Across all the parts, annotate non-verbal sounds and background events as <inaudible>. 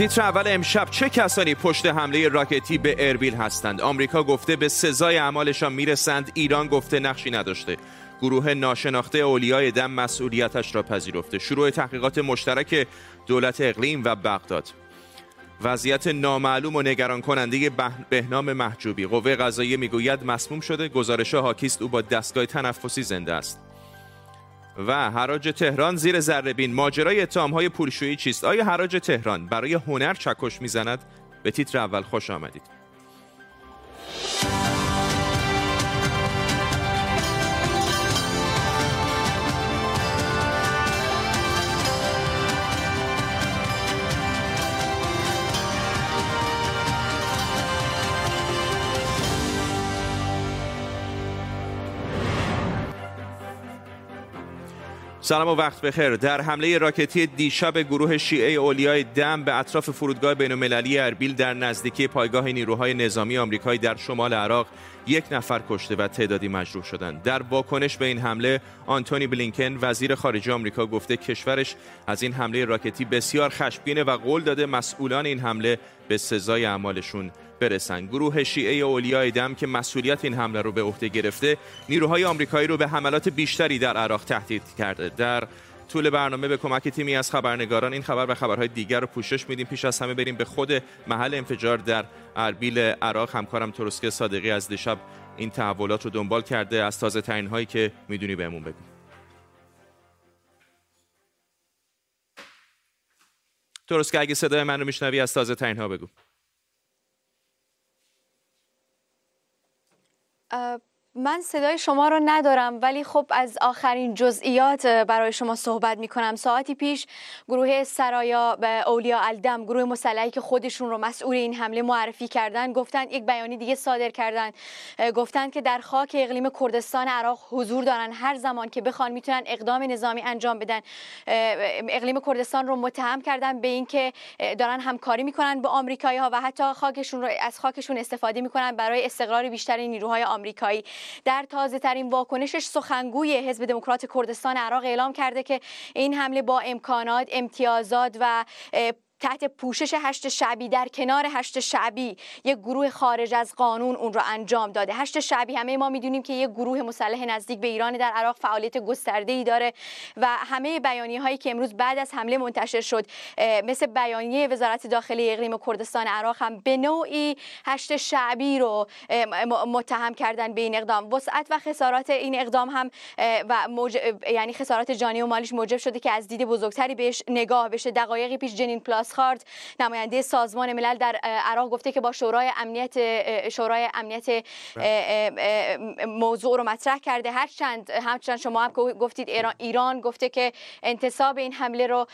تیتر اول امشب چه کسانی پشت حمله راکتی به اربیل هستند؟ آمریکا گفته به سزای اعمالشان می‌رسند ایران گفته نقشی نداشته. گروه ناشناخته اولیای دم مسئولیتش را پذیرفته. شروع تحقیقات مشترک دولت اقلیم و بغداد. وضعیت نامعلوم و نگران کننده بهنام محجوبی. قوه قضاییه می‌گوید مسموم شده گزارش حاکیست او با دستگاه تنفسی زنده است. و حراج تهران زیر ذرهبین ماجرای اتهامهای پولشویی چیست؟ آیا حراج تهران برای هنر چکش می‌زند؟ به تیتر اول خوش آمدید. سلام و وقت بخیر. در حمله راکتی دیشب گروه شیعه اولیای دم به اطراف فرودگاه بین المللی اربیل در نزدیکی پایگاه نیروهای نظامی آمریکایی در شمال عراق یک نفر کشته و تعدادی مجروح شدند. در واکنش به این حمله آنتونی بلینکن وزیر خارجه آمریکا گفته کشورش از این حمله راکتی بسیار خشمگینه و قول داده مسئولان این حمله به سزای اعمالشون برسند گروه شیعه اولیای دم که مسئولیت این حمله رو به عهده گرفته نیروهای آمریکایی رو به حملات بیشتری در عراق تهدید کرده. در طول برنامه به کمک تیمی از خبرنگاران این خبر و خبرهای دیگر رو پوشش میدیم. پیش از همه بریم به خود محل انفجار در اربیل عراق. همکارم ترسکه صادقی از دیشب این تحولات رو دنبال کرده. از تازه ترین هایی که می‌دونی بهمون بگو. ترسکه اگه صدای من رو میشنوی از تازه ترین ها بگو. Uh, من صدای شما رو ندارم ولی خب از آخرین جزئیات برای شما صحبت می کنم ساعتی پیش گروه سرایا به اولیا الدم گروه مسلحی که خودشون رو مسئول این حمله معرفی کردن گفتن یک بیانی دیگه صادر کردن. گفتن که در خاک اقلیم کردستان عراق حضور دارن. هر زمان که بخوان می‌تونن اقدام نظامی انجام بدن. اقلیم کردستان رو متهم کردن به اینکه دارن همکاری می‌کنن با آمریکایی ها و حتی خاکشون رو از خاکشون استفاده می‌کنن برای استقرار بیشتر نیروهای آمریکایی. در تازه ترین واکنشش سخنگوی حزب دموکرات کردستان عراق اعلام کرده که این حمله با امکانات امتیازات و تحت پوشش هشت شعبی در کنار هشت شعبی یک گروه خارج از قانون اون رو انجام داده. هشت شعبی همه ما می‌دونیم که یک گروه مسلح نزدیک به ایران در عراق فعالیت گسترده ای داره و همه بیانیه هایی که امروز بعد از حمله منتشر شد مثل بیانیه وزارت داخلی اقلیم کردستان عراق هم به نوعی هشت شعبی رو متهم کردن به این اقدام. وسعت و خسارات این اقدام هم و یعنی خسارات جانی و مالیش موجب شده که از دید بزرگتری بهش نگاه بشه. دقایقی پیش جنین پلاس خارد نماینده سازمان ملل در عراق گفته که با شورای امنیت شورای امنیت موضوع رو مطرح کرده. هرچند همچنان شما هم گفتید ایران, ایران گفته که انتصاب این حمله رو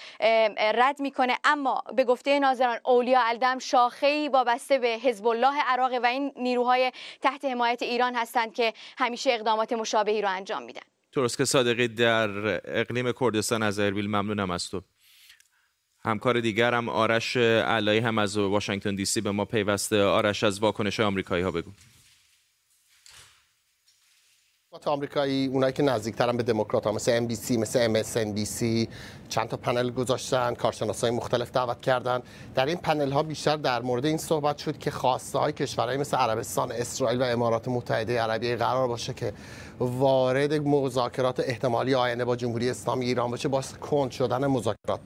رد می‌کنه. اما به گفته ناظران اولیا الدم شاخه وابسته به حزب الله عراق و این نیروهای تحت حمایت ایران هستند که همیشه اقدامات مشابهی رو انجام میدن. که صادقی در اقلیم کردستان از اربیل ممنونم از تو. همکار دیگرم آرش علایی هم از واشنگتن دی سی به ما پیوسته. آرش از واکنش آمریکایی ها بگو. آمریکایی اونایی که نزدیکترن به دموکرات ها مثل سی مثل سی چند تا پنل گذاشتن کارشناسای مختلف دعوت کردن. در این پنل ها بیشتر در مورد این صحبت شد که خواسته های کشورهای مثل عربستان اسرائیل و امارات متحده عربی قرار باشه که وارد مذاکرات احتمالی آینده با جمهوری اسلامی ایران باشه باعث کند شدن مذاکرات.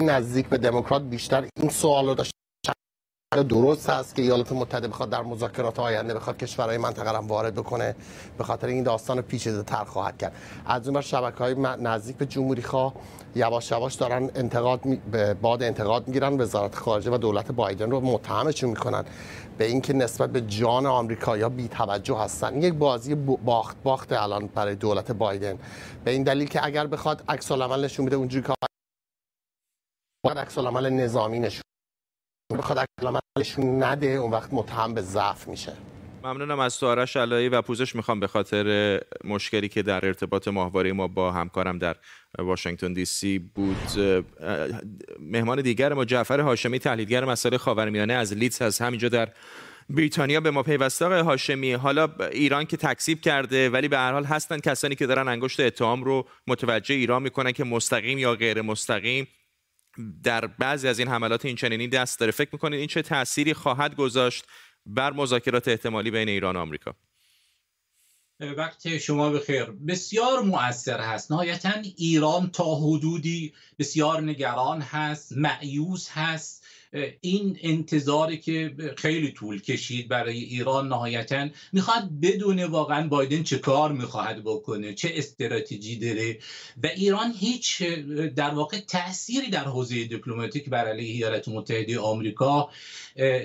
نزدیک به دموکرات بیشتر این سوال رو داشت. درست هست که ایالات متحده بخواد در مذاکرات آینده بخواد کشورهای منطقه را وارد بکنه به خاطر این داستان پیچیده تر خواهد کرد. از اون شبکه های نزدیک به جمهوری خواه یواش یواش دارن انتقاد به باد انتقاد می‌گیرن وزارت خارجه و دولت بایدن رو متهمشون می‌کنن به اینکه نسبت به جان آمریکایا بی توجه هستن یک بازی باخت باخت الان برای دولت بایدن. به این دلیل که اگر بخواد عکس العمل نشون میده اونجوری که باید عکس العمل نظامی نشون بخواد عکس نده اون وقت متهم به ضعف میشه. ممنونم از تو آرش علایی و پوزش می‌خوام به خاطر مشکلی که در ارتباط ماهواره ما با همکارم در واشنگتن دی سی بود. مهمان دیگر ما جعفر هاشمی تحلیلگر مسائل خاورمیانه از لیدز از همینجا در بریتانیا به ما پیوسته آقای هاشمی. حالا ایران که تکذیب کرده ولی به هر حال هستن کسانی که دارن انگشت اتهام رو متوجه ایران می‌کنن که مستقیم یا غیر مستقیم. در بعضی از این حملات این چنینی دست داره. فکر می‌کنید این چه تأثیری خواهد گذاشت بر مذاکرات احتمالی بین ایران و آمریکا؟ وقت شما بخیر. بسیار مؤثر هست. نهایتا ایران تا حدودی بسیار نگران هست معیوس هست. این انتظاری که خیلی طول کشید برای ایران نهایتا می‌خواد بدونه واقعا بایدن چه کار می‌خواهد بکنه چه استراتژی داره. و ایران هیچ در واقع تأثیری در حوزه دیپلماتیک بر علیه ایالات متحده آمریکا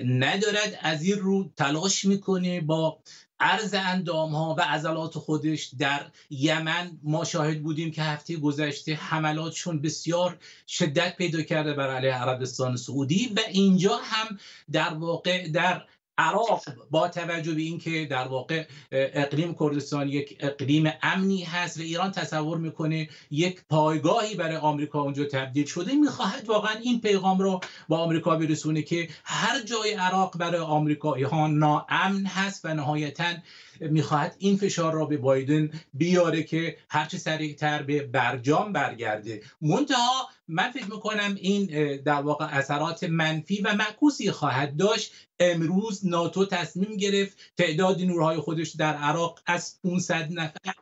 ندارد. از این رو تلاش می‌کنه با عرض اندام ها و عضلات خودش در یمن ما شاهد بودیم که هفته گذشته حملاتشون بسیار شدت پیدا کرده بر علیه عربستان سعودی و اینجا هم در واقع در عراق با توجه به اینکه در واقع اقلیم کردستان یک اقلیم امنی هست و ایران تصور می‌کنه یک پایگاهی برای آمریکا اونجا تبدیل شده می‌خواهد واقعا این پیغام رو با آمریکا برسونه که هر جای عراق برای آمریکایی ها ناامن هست و نهایتا می‌خواهد این فشار را به بایدن بیاره که هرچه سریعتر به برجام برگرده. منتها من فکر می‌کنم این در واقع اثرات منفی و معکوسی خواهد داشت. امروز ناتو تصمیم گرفت تعداد نورهای خودش در عراق از 500 نفر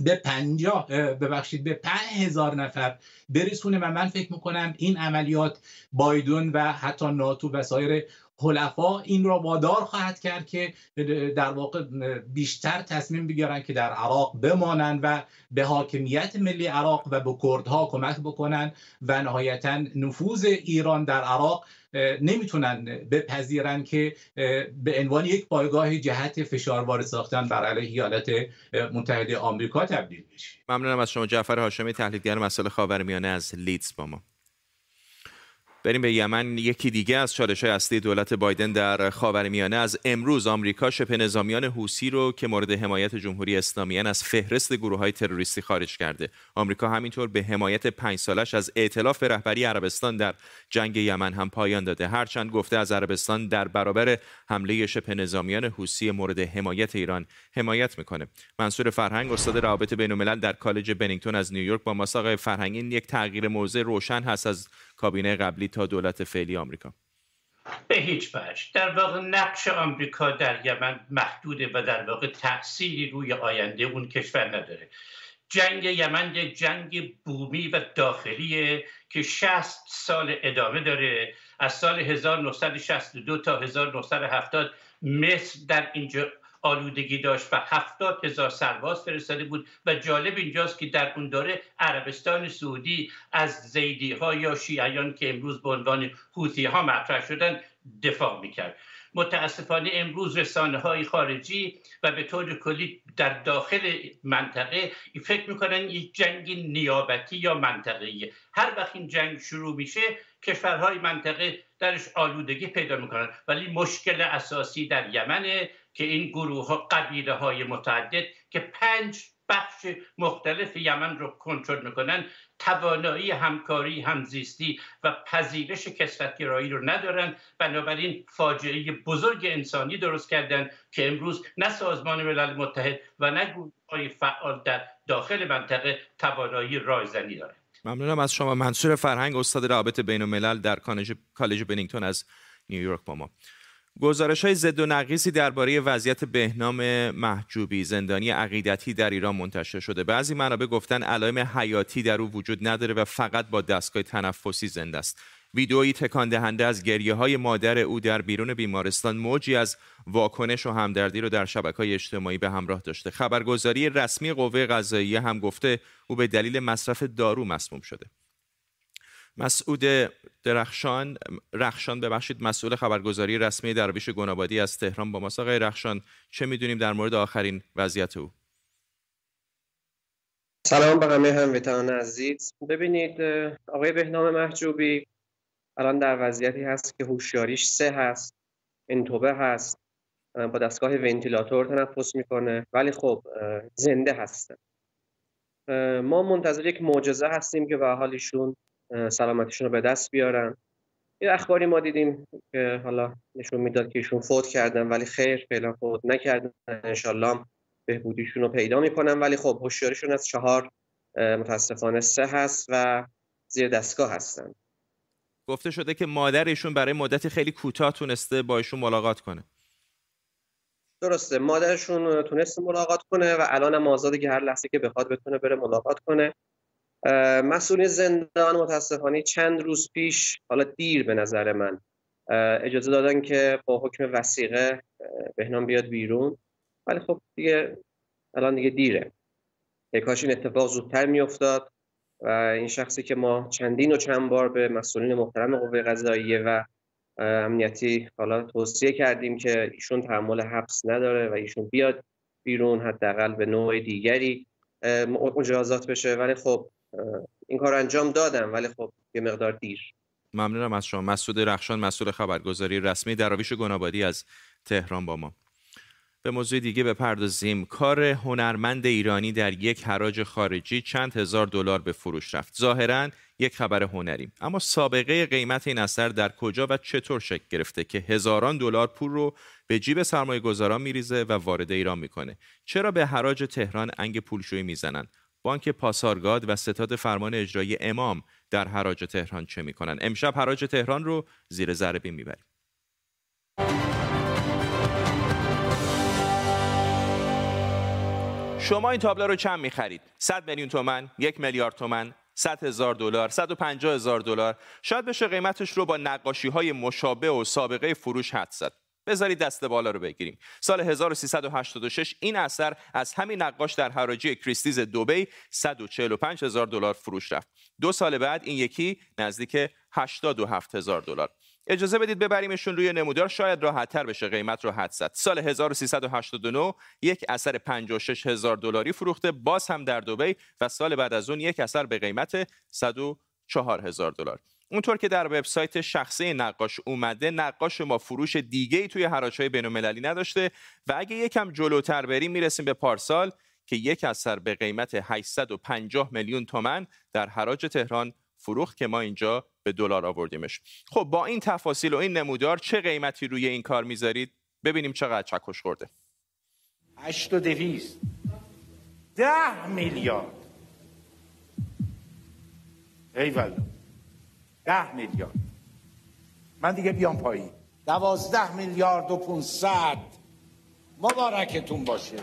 به پنجاه ببخشید به پنج هزار نفر برسونه و من فکر می‌کنم این عملیات بایدن و حتی ناتو و سایر حلفا این را وادار خواهد کرد که در واقع بیشتر تصمیم بگیرن که در عراق بمانند و به حاکمیت ملی عراق و به کردها کمک بکنن و نهایتا نفوذ ایران در عراق نمی‌تونن بپذیرن که به عنوان یک پایگاه جهت فشار وارد ساختن بر علیه ایالات متحده آمریکا تبدیل بشه. ممنونم از شما جعفر هاشمی تحلیلگر مسائل خاورمیانه از لیدز با ما. بریم به یمن. یکی دیگه از چالش های اصلی دولت بایدن در خاورمیانه از امروز آمریکا شبه نظامیان حوسی رو که مورد حمایت جمهوری اسلامی از فهرست گروه های تروریستی خارج کرده. آمریکا همینطور به حمایت پنج سالش از ائتلاف رهبری عربستان در جنگ یمن هم پایان داده. هرچند گفته از عربستان در برابر حمله شبه نظامیان حوسی مورد حمایت ایران حمایت می‌کنه. منصور فرهنگ استاد روابط بین در کالج بنینگتون از نیویورک با ماساق فرهنگی یک تغییر موضع روشن هست. از کابینه قبلی تا دولت فعلی آمریکا. به هیچ وجه. در واقع نقش آمریکا در یمن محدوده و در واقع تأثیری روی آینده اون کشور نداره. جنگ یمن یک جنگ بومی و داخلیه که 60 سال ادامه داره. از سال 1962 تا 1970 مصر در اینجا آلودگی داشت و هفتاد هزار سرباز فرستاده بود و جالب اینجاست که در اون دوره عربستان سعودی از زیدی ها یا شیعیان که امروز به عنوان حوثی ها مطرح شدن دفاع می‌کرد. متاسفانه امروز رسانه های خارجی و به طور کلی در داخل منطقه فکر می‌کنن یک جنگ نیابتی یا منطقه‌ای هر وقت این جنگ شروع میشه کشورهای منطقه درش آلودگی پیدا می‌کنن. ولی مشکل اساسی در یمنه که این گروه ها قبیله های متعدد که پنج بخش مختلف یمن رو کنترل می‌کنن توانایی همکاری همزیستی و پذیرش کسرتگرایی رو ندارن. بنابراین فاجعه بزرگ انسانی درست کردن که امروز نه سازمان ملل متحد و نه گروه های فعال در داخل منطقه توانایی رایزنی دارند. ممنونم از شما. منصور فرهنگ استاد روابط بین الملل در کالج بنینگتون از نیویورک با ما. گزارش های ضد و نقیصی درباره وضعیت بهنام محجوبی زندانی عقیدتی در ایران منتشر شده. بعضی منابع گفتن علائم حیاتی در او وجود نداره و فقط با دستگاه تنفسی زنده است. ویدئویی تکان دهنده از گریه های مادر او در بیرون بیمارستان موجی از واکنش و همدردی رو در شبکه اجتماعی به همراه داشته. خبرگزاری رسمی قوه قضاییه هم گفته او به دلیل مصرف دارو مسموم شده. مسعود درخشان رخشان ببخشید مسئول خبرگزاری رسمی درویش گنابادی از تهران با ما آقای رخشان چه می‌دونیم در مورد آخرین وضعیت او؟ سلام به همه هموطنان عزیز. ببینید آقای بهنام محجوبی الان در وضعیتی هست که هوشیاریش سه هست انتوبه هست با دستگاه ونتیلاتور تنفس می‌کنه ولی خب زنده هستن. ما منتظر یک معجزه هستیم که به حالشون سلامتیشون رو به دست بیارن. یه اخباری ما دیدیم که حالا نشون می‌داد که ایشون فوت کردن ولی خیر فعلا فوت نکردن. انشالله بهبودیشون رو پیدا می‌کنن. ولی خب هوشیاریشون از چهار متاسفانه سه هست و زیر دستگاه هستن. گفته شده که مادرشون برای مدتی خیلی کوتاه تونسته با ایشون ملاقات کنه. درسته. مادرشون تونسته ملاقات کنه و الان هم آزاده که هر لحظه که بخواد بتونه بره ملاقات کنه. مسئولین زندان متاسفانه چند روز پیش حالا دیر به نظر من اجازه دادن که با حکم وسیقه بهنام بیاد بیرون. ولی خب دیگه الان دیگه دیره. کاش این اتفاق زودتر میافتاد و این شخصی که ما چندین و چند بار به مسئولین محترم قوه قضاییه و امنیتی حالا توصیه کردیم که ایشون تحمل حبس نداره و ایشون بیاد بیرون حداقل به نوع دیگری مجازات بشه. ولی خب این کار انجام دادم ولی خب یه مقدار دیر. ممنونم از شما. مسعود رخشان مسئول خبرگزاری رسمی دراویش گنابادی از تهران با ما. به موضوع دیگه بپردازیم. کار هنرمند ایرانی در یک حراج خارجی چند هزار دلار به فروش رفت. ظاهرا یک خبر هنری. اما سابقه قیمت این اثر در کجا و چطور شکل گرفته که هزاران دلار پول رو به جیب سرمایه گذاران میریزه و وارد ایران می‌کنه؟ چرا به حراج تهران انگ پولشویی می‌زنند بانک پاسارگاد و ستاد فرمان اجرایی امام در حراج تهران چه می‌کنن؟ امشب حراج تهران رو زیر ذره می‌بریم. شما این تابلو رو چند می‌خرید؟ 100 میلیون تومن یک میلیارد تومن 100 هزار دلار 150 هزار دلار. شاید بشه قیمتش رو با نقاشی های مشابه و سابقه فروش حد زد. بذارید دست بالا رو بگیریم. سال 1386 این اثر از همین نقاش در حراجی کریستیز دوبی 145 هزار دلار فروش رفت. دو سال بعد این یکی نزدیک 87 هزار دلار. اجازه بدید ببریمشون روی نمودار شاید راحتتر بشه قیمت رو حد زد. سال 1389 یک اثر 56 هزار دلاری فروخته باز هم در دبی و سال بعد از اون یک اثر به قیمت 104 هزار دلار. اونطور که در وبسایت شخصی نقاش اومده نقاش ما فروش دیگه ای توی حراجهای بین‌المللی نداشته و اگه یکم جلوتر بریم می‌رسیم به پارسال که یک اثر به قیمت 850 میلیون تومن در حراج تهران فروخت که ما اینجا به دلار آوردیمش. خب با این تفاصیل و این نمودار چه قیمتی روی این کار می‌ذارید؟ ببینیم چقدر چکش خورده. 8 و 200 ده میلیارد. ای ده میلیارد. من دیگه بیام پایین. دوازده میلیارد و پونصد. مبارکتون باشه.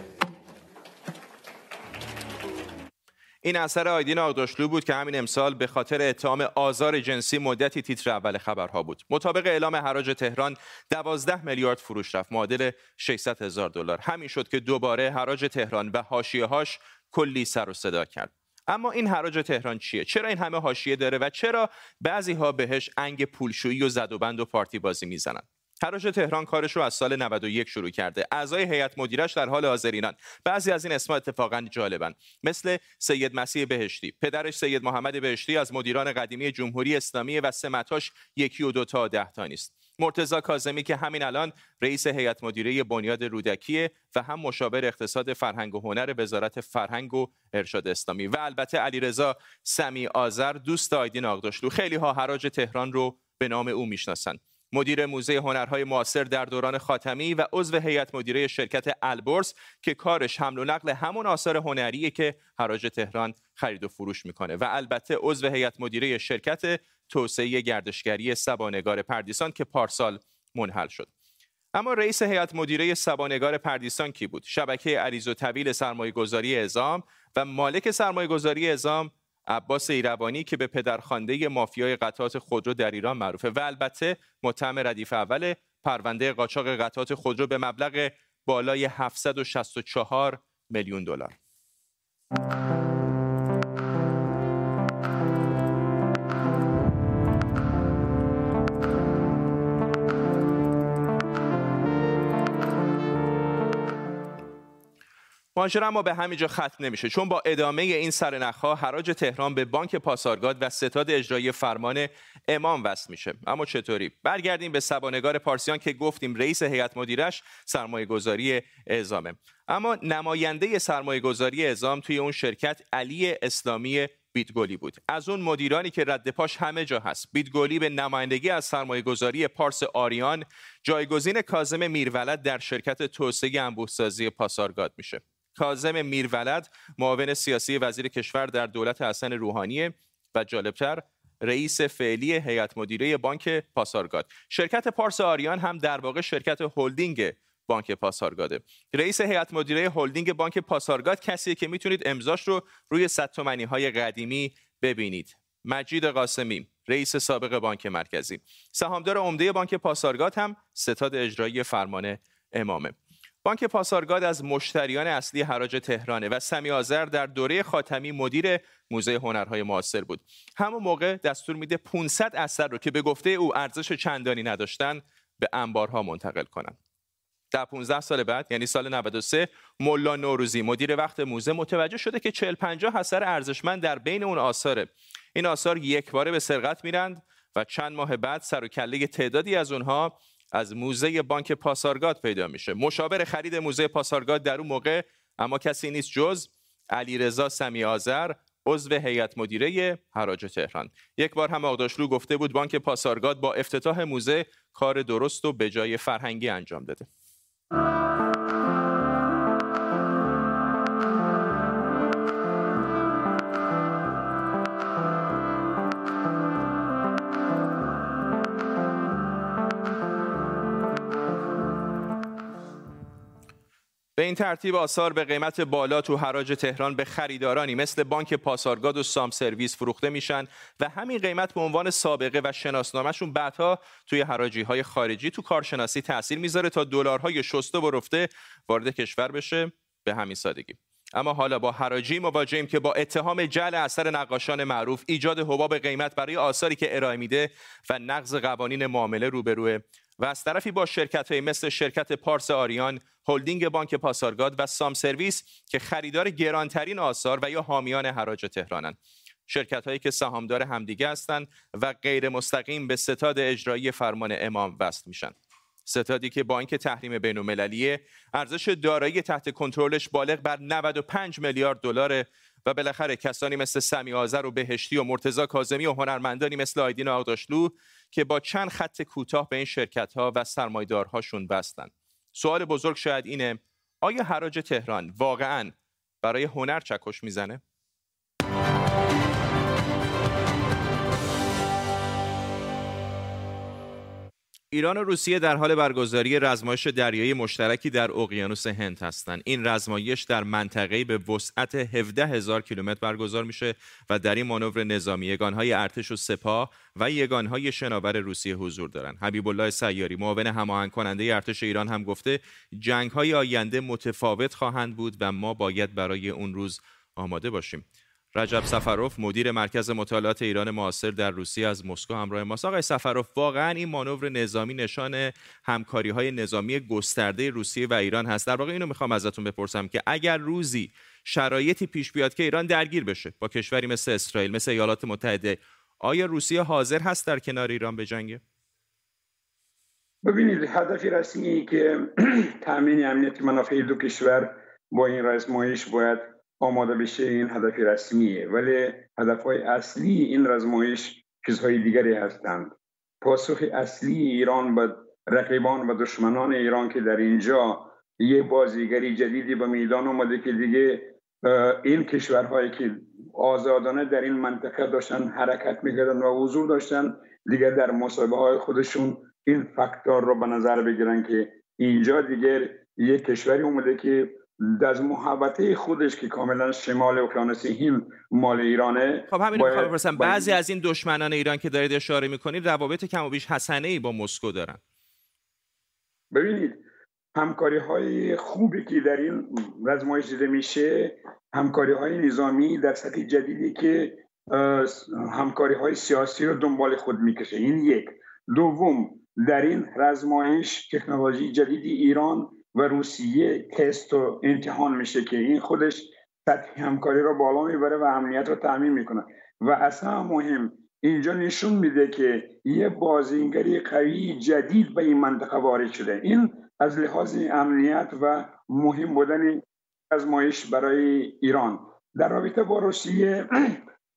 این اثر آیدین آقداشلو بود که همین امسال به خاطر اتهام آزار جنسی مدتی تیتر اول خبرها بود. مطابق اعلام حراج تهران 12 میلیارد فروش رفت. معادل 600 هزار دلار. همین شد که دوباره حراج تهران و هاش کلی سر و صدا کرد. اما این حراج تهران چیه؟ چرا این همه حاشیه داره و چرا بعضی ها بهش انگ پولشویی و زد و بند و پارتی بازی می‌زنن؟ حراج تهران کارش رو از سال 91 شروع کرده. اعضای هیئت مدیرش در حال حاضرینن بعضی از این اسما اتفاقا جالبن. مثل سید مسیح بهشتی. پدرش سید محمد بهشتی از مدیران قدیمی جمهوری اسلامی و سمتاش یکی و دو تا ده تا نیست. مرتزا کاظمی که همین الان رئیس هیئت مدیره بنیاد رودکیه و هم مشاور اقتصاد فرهنگ و هنر وزارت فرهنگ و ارشاد اسلامی. و البته علیرضا سمی آذر دوست آیدین آقداشلو. خیلی ها حراج تهران رو به نام او می‌شناسند مدیر موزه هنرهای معاصر در دوران خاتمی و عضو هیئت مدیره شرکت البرز که کارش حمل و نقل همون آثار هنریه که حراج تهران خرید و فروش می‌کنه. و البته عضو هیئت مدیره شرکت توسعه گردشگری سبانگار پردیسان که پارسال منحل شد. اما رئیس هیئت مدیره سبانگار پردیسان کی بود؟ شبکه عریض و طویل سرمایه گذاری ازام و مالک سرمایه گذاری ازام عباس ایروانی که به پدرخوانده مافیای قطعات خودرو در ایران معروفه. و البته متهم ردیف اول پرونده قاچاق قطعات خودرو به مبلغ بالای 764 میلیون دلار. ماجرا اما به همینجا ختم نمیشه چون با ادامه این سرنخها حراج تهران به بانک پاسارگاد و ستاد اجرایی فرمان امام وصل میشه. اما چطوری؟ برگردیم به سبانگار پارسیان که گفتیم رئیس هیئت مدیرش سرمایه گذاری اعزامه. اما نماینده سرمایه گذاری اعزام توی اون شرکت علی اسلامی بیتگولی بود. از اون مدیرانی که رد پاش همه جا هست. بیتگولی به نمایندگی از سرمایه گذاری پارس آریان جایگزین کازم میرولد در شرکت توسعه انبوهسازی پاسارگاد میشه. کازم میرولد معاون سیاسی وزیر کشور در دولت حسن روحانی و جالبتر رئیس فعلی هیئت مدیره بانک پاسارگاد. شرکت پارس آریان هم در واقع شرکت هلدینگ بانک پاسارگاده. رئیس هیئت مدیره هلدینگ بانک پاسارگاد کسیه که می‌تونید امضاش رو روی صد های قدیمی ببینید. مجید قاسمی رئیس سابق بانک مرکزی. سهامدار عمده بانک پاسارگاد هم ستاد اجرایی فرمان امامه. بانک پاسارگاد از مشتریان اصلی حراج تهرانه و سمی آذر در دوره خاتمی مدیر موزه هنرهای معاصر بود. همون موقع دستور میده 500 اثر رو که به گفته او ارزش چندانی نداشتن به انبارها منتقل کنند در 15 سال بعد یعنی سال 93 ملا نوروزی مدیر وقت موزه متوجه شده که 40 50 اثر ارزشمند در بین اون آثاره. این آثار یک باره به سرقت میرند و چند ماه بعد سر و کله تعدادی از اونها از موزه بانک پاسارگاد پیدا میشه. مشاور خرید موزه پاسارگاد در اون موقع اما کسی نیست جز علیرضا سمی آذر عضو هیئت مدیره حراج تهران. یک بار هم آقداشلو گفته بود بانک پاسارگاد با افتتاح موزه کار درست و به جای فرهنگی انجام داده. به این ترتیب آثار به قیمت بالا تو حراج تهران به خریدارانی مثل بانک پاسارگاد و سام سرویس فروخته میشن و همین قیمت به عنوان سابقه و شناسنامهشون بعدها توی حراجی های خارجی تو کارشناسی تاثیر می‌ذاره تا دلارهای شسته و رفته وارد کشور بشه. به همین سادگی. اما حالا با حراجی مواجهیم که با اتهام جعل اثر نقاشان معروف ایجاد حباب قیمت برای آثاری که ارائه میده و نقض قوانین معامله روبروه. و از طرفی با شرکت های مثل شرکت پارس آریان، هلدینگ بانک پاسارگاد و سام سرویس که خریدار گرانترین آثار و یا حامیان حراج تهرانند. شرکت هایی که سهامدار همدیگه هستند و غیر مستقیم به ستاد اجرایی فرمان امام وصل میشن. ستادی که با اینکه تحریم بین ارزش دارایی تحت کنترلش بالغ بر 95 میلیارد دلار و بالاخره کسانی مثل سمی آذر و بهشتی و مرتزا کاظمی و هنرمندانی مثل آیدین آقداشلو که با چند خط کوتاه به این شرکت ها و سرمایدارهاشون بستند سوال بزرگ شاید اینه آیا حراج تهران واقعا برای هنر چکش می‌زنه؟ ایران و روسیه در حال برگزاری رزمایش دریایی مشترکی در اقیانوس هند هستند. این رزمایش در منطقه به وسعت 17 هزار کیلومتر برگزار میشه و در این مانور نظامی یگانهای ارتش و سپاه و یگانهای شناور روسیه حضور دارند. حبیب الله سیاری معاون هماهنگ کننده ارتش ایران هم گفته جنگهای آینده متفاوت خواهند بود و ما باید برای اون روز آماده باشیم. رجب سفروف مدیر مرکز مطالعات ایران معاصر در روسیه از مسکو همراه ماست. آقای سفروف واقعا این مانور نظامی نشان همکاری های نظامی گسترده روسیه و ایران هست. در واقع اینو می‌خوام ازتون بپرسم که اگر روزی شرایطی پیش بیاد که ایران درگیر بشه با کشوری مثل اسرائیل مثل ایالات متحده آیا روسیه حاضر هست در کنار ایران بجنگه ببینید هدف رسمی که <clears throat> تامین امنیت منافع دو کشور با این رزمایش باید آماده بشه این هدف رسمیه. ولی هدف های اصلی این رزمایش چیزهای دیگری هستند. پاسخ اصلی ایران به رقیبان و دشمنان ایران که در اینجا یه بازیگری جدیدی به میدان اومده که دیگه این کشورهایی که آزادانه در این منطقه داشتن حرکت می‌کردن و حضور داشتن دیگه در مصاحبه های خودشون این فاکتور رو به نظر بگیرن که اینجا دیگه یک کشوری اومده که از محبته خودش که کاملا شمال اقیانوس هند مال ایرانه خب همین باید... بپرسم. بعضی از این دشمنان ایران که دارید اشاره می‌کنید روابط کم و بیش حسنه ای با مسکو دارن. ببینید همکاری های خوبی که در این رزمایش دیده میشه همکاری های نظامی در سطح جدیدی که همکاری های سیاسی رو دنبال خود می‌کشه. این یک. دوم در این رزمایش تکنولوژی جدیدی ایران و روسیه تست و امتحان میشه که این خودش سطح همکاری رو بالا می‌بره و امنیت رو تعمین می‌کنه. و اصلا مهم اینجا نشون میده که یه بازینگری قوی جدید به این منطقه وارد شده. این از لحاظ امنیت و مهم بودن ازمایش برای ایران. در رابطه با روسیه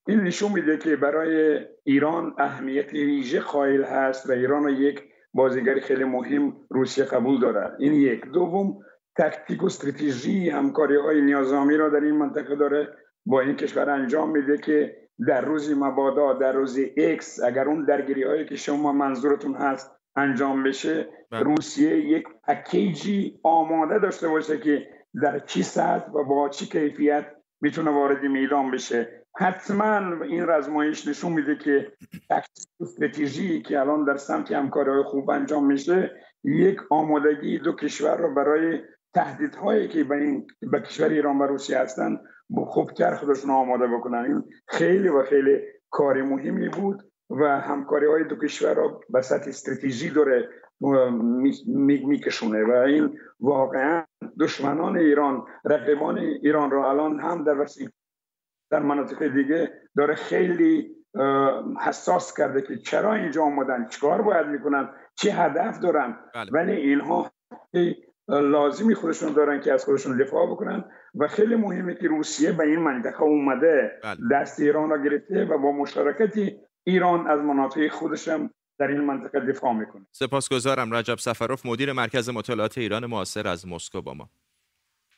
این نشون میده که برای ایران اهمیت ویژه قائل هست و ایران یک بازیگری خیلی مهم روسیه قبول داره این یک. دوم تکتیک و استراتژی همکاری های نیازامی را در این منطقه داره با این کشور انجام میده که در روز مبادا در روز اکس اگر اون درگیری هایی که شما منظورتون هست انجام بشه بله. روسیه یک پکیجی آماده داشته باشه که در چی سطح و با چی کیفیت می‌تونه وارد میدان بشه. حتما این رزمایش نشون میده که استراتژی که الان در سمت همکاری خوب انجام میشه یک آمادگی دو کشور رو برای تهدیدهایی که به این به کشور ایران و روسیه هستن خوبتر خودشون آماده بکنن. این خیلی و خیلی کار مهمی بود و همکاری های دو کشور را به سطح استراتژی داره میکشونه و این واقعا دشمنان ایران رقیبان ایران را الان هم در وسیع در مناطق دیگه داره خیلی حساس کرده که چرا اینجا آمدن چیکار باید می‌کنن چه هدف دارن بله. ولی اینها لازمی خودشون دارن که از خودشون دفاع بکنن و خیلی مهمه که روسیه به این منطقه اومده بله. دست ایران را گرفته و با مشارکت ایران از مناطق خودشم در این منطقه دفاع می‌کنه سپاسگزارم رجب سفروف مدیر مرکز مطالعات ایران معاصر از مسکو با ما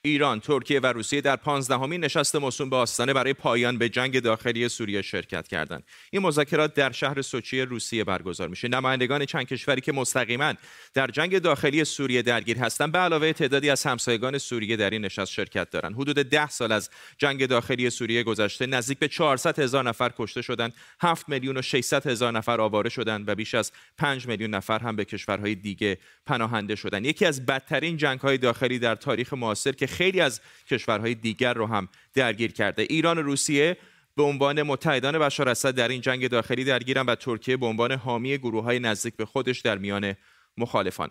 ایران، ترکیه و روسیه در پانزدهمین نشست موسوم به آستانه برای پایان به جنگ داخلی سوریه شرکت کردند. این مذاکرات در شهر سوچی روسیه برگزار میشه. نمایندگان چند کشوری که مستقیما در جنگ داخلی سوریه درگیر هستند به علاوه تعدادی از همسایگان سوریه در این نشست شرکت دارند. حدود ده سال از جنگ داخلی سوریه گذشته نزدیک به 400 هزار نفر کشته شدند، 7 میلیون و 600 هزار نفر آواره شدند و بیش از 5 میلیون نفر هم به کشورهای دیگه پناهنده شدند. یکی از بدترین جنگ‌های داخلی در تاریخ معاصر که خیلی از کشورهای دیگر رو هم درگیر کرده. ایران و روسیه به عنوان متحدان بشار اسد در این جنگ داخلی درگیرن و ترکیه به عنوان حامی گروه های نزدیک به خودش در میان مخالفان.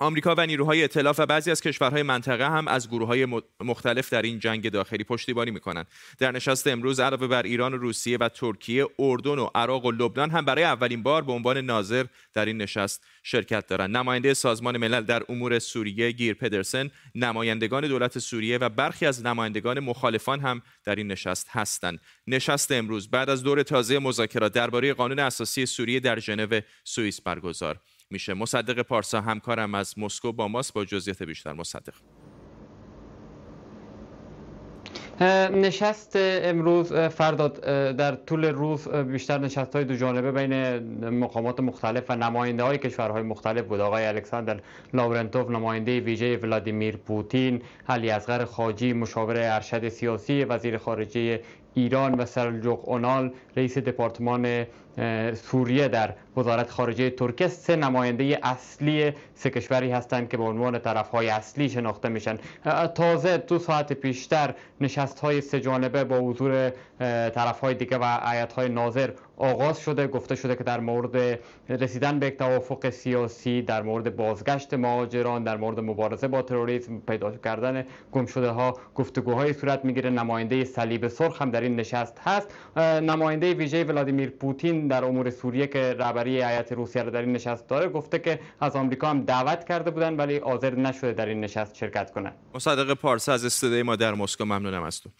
آمریکا و نیروهای ائتلاف و بعضی از کشورهای منطقه هم از گروه های مختلف در این جنگ داخلی پشتیبانی می‌کنند. در نشست امروز علاوه بر ایران و روسیه و ترکیه اردن و عراق و لبنان هم برای اولین بار به عنوان ناظر در این نشست شرکت دارند. نماینده سازمان ملل در امور سوریه گیر پدرسن نمایندگان دولت سوریه و برخی از نمایندگان مخالفان هم در این نشست هستند. نشست امروز بعد از دور تازه مذاکرات درباره قانون اساسی سوریه در ژنو سوئیس برگزار. میشه. مصدق پارسا همکارم از مسکو با ماست. با جزئیات بیشتر مصدق. نشست امروز فرداد در طول روز بیشتر نشست های دو جانبه بین مقامات مختلف و نماینده های کشورهای مختلف بود. آقای الکساندر لاورنتوف نماینده ویژه ولادیمیر پوتین علی اصغر خاجی مشاور ارشد سیاسی وزیر خارجه ایران و سرالجوق اونال رئیس دپارتمان سوریه در وزارت خارجه ترکیه سه نماینده اصلی سه کشوری هستند که به عنوان طرفهای اصلی شناخته میشن. تازه دو ساعت پیشتر نشست های سه جانبه با حضور طرفهای دیگه و های ناظر آغاز شده. گفته شده که در مورد رسیدن به یک توافق سیاسی در مورد بازگشت مهاجران در مورد مبارزه با تروریسم پیدا کردن گمشده ها گفتگوهای صورت می‌گیره. نماینده صلیب سرخ هم در این نشست هست. نماینده ویژه ولادیمیر پوتین در امور سوریه که رهبری هیئت روسیه رو در این نشست داره گفته که از آمریکا هم دعوت کرده بودن ولی حاضر نشده در این نشست شرکت کنه مصدق پارسا از استودیوی ما در مسکو. ممنونم از تو.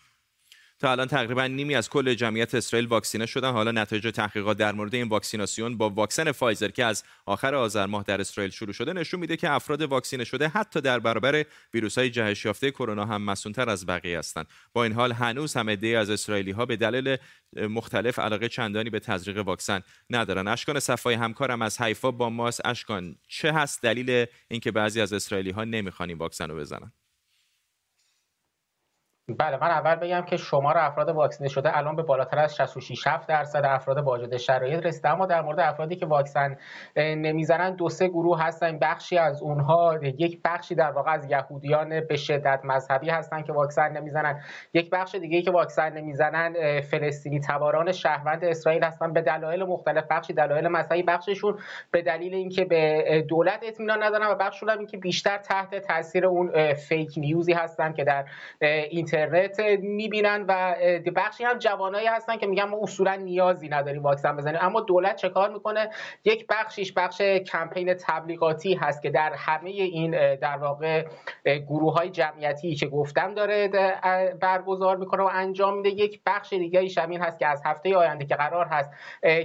تا الان تقریبا نیمی از کل جمعیت اسرائیل واکسینه شدن. حالا نتایج تحقیقات در مورد این واکسیناسیون با واکسن فایزر که از آخر آذر ماه در اسرائیل شروع شده نشون میده که افراد واکسینه شده حتی در برابر ویروس های جهش یافته کرونا هم مسئولتر از بقیه هستند با این حال هنوز هم عده‌ای از اسرائیلی ها به دلیل مختلف علاقه چندانی به تزریق واکسن ندارن. اشکان صفای همکارم از حیفا با ماست. اشکان چه هست دلیل اینکه بعضی از اسرائیلی ها نمی‌خوان این واکسن رو بزنن؟ بله من اول بگم که شمار افراد واکسینه شده الان به بالاتر از 66 درصد افراد واجد شرایط رسیده. اما در مورد افرادی که واکسن نمی‌زنن دو سه گروه هستن. بخشی از اونها یک بخشی در واقع از یهودیان به شدت مذهبی هستن که واکسن نمی‌زنن. یک بخش دیگه که واکسن نمی‌زنن فلسطینی تباران شهروند اسرائیل هستن. به دلایل مختلف بخشی دلایل مذهبی بخششون به دلیل اینکه به دولت اطمینان ندارن و بخششون هم اینکه بیشتر تحت تاثیر اون فیک نیوزی هستن که در اینترنت اینترنت می‌بینن و بخشی هم جوانایی هستن که میگن ما اصولا نیازی نداریم واکسن بزنیم. اما دولت چه کار می‌کنه؟ یک بخشیش بخش کمپین تبلیغاتی هست که در همه این در واقع گروه های جمعیتی که گفتم داره برگزار می‌کنه و انجام میده. یک بخش دیگه ایش همین هست که از هفته آینده که قرار هست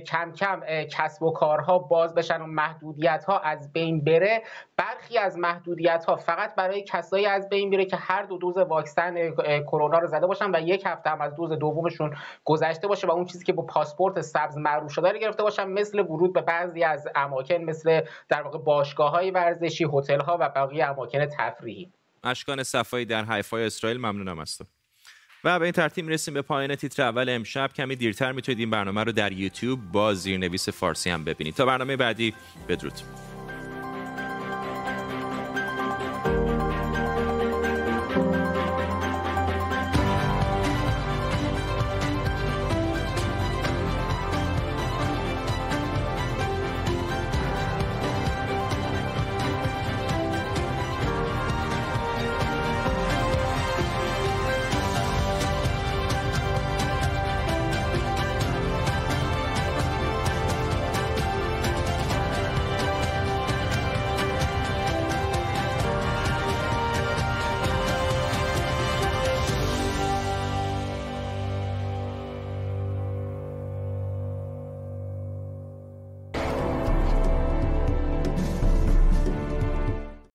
کم کم کسب و کارها باز بشن و محدودیت ها از بین بره. برخی از محدودیت ها فقط برای کسایی از بین میره که هر دو دوز واکسن کرونا رو زده باشن و یک هفته هم از دوز دومشون گذشته باشه و اون چیزی که با پاسپورت سبز معروف شده رو گرفته باشن مثل ورود به بعضی از اماکن مثل در واقع باشگاه های ورزشی هتل ها و بقیه اماکن تفریحی. اشکان صفایی در حیفای اسرائیل ممنونم تو و به این ترتیب می‌رسیم به پایان تیتر اول امشب. کمی دیرتر می‌تونید این برنامه رو در یوتیوب با زیرنویس فارسی هم ببینید. تا برنامه بعدی بدرود.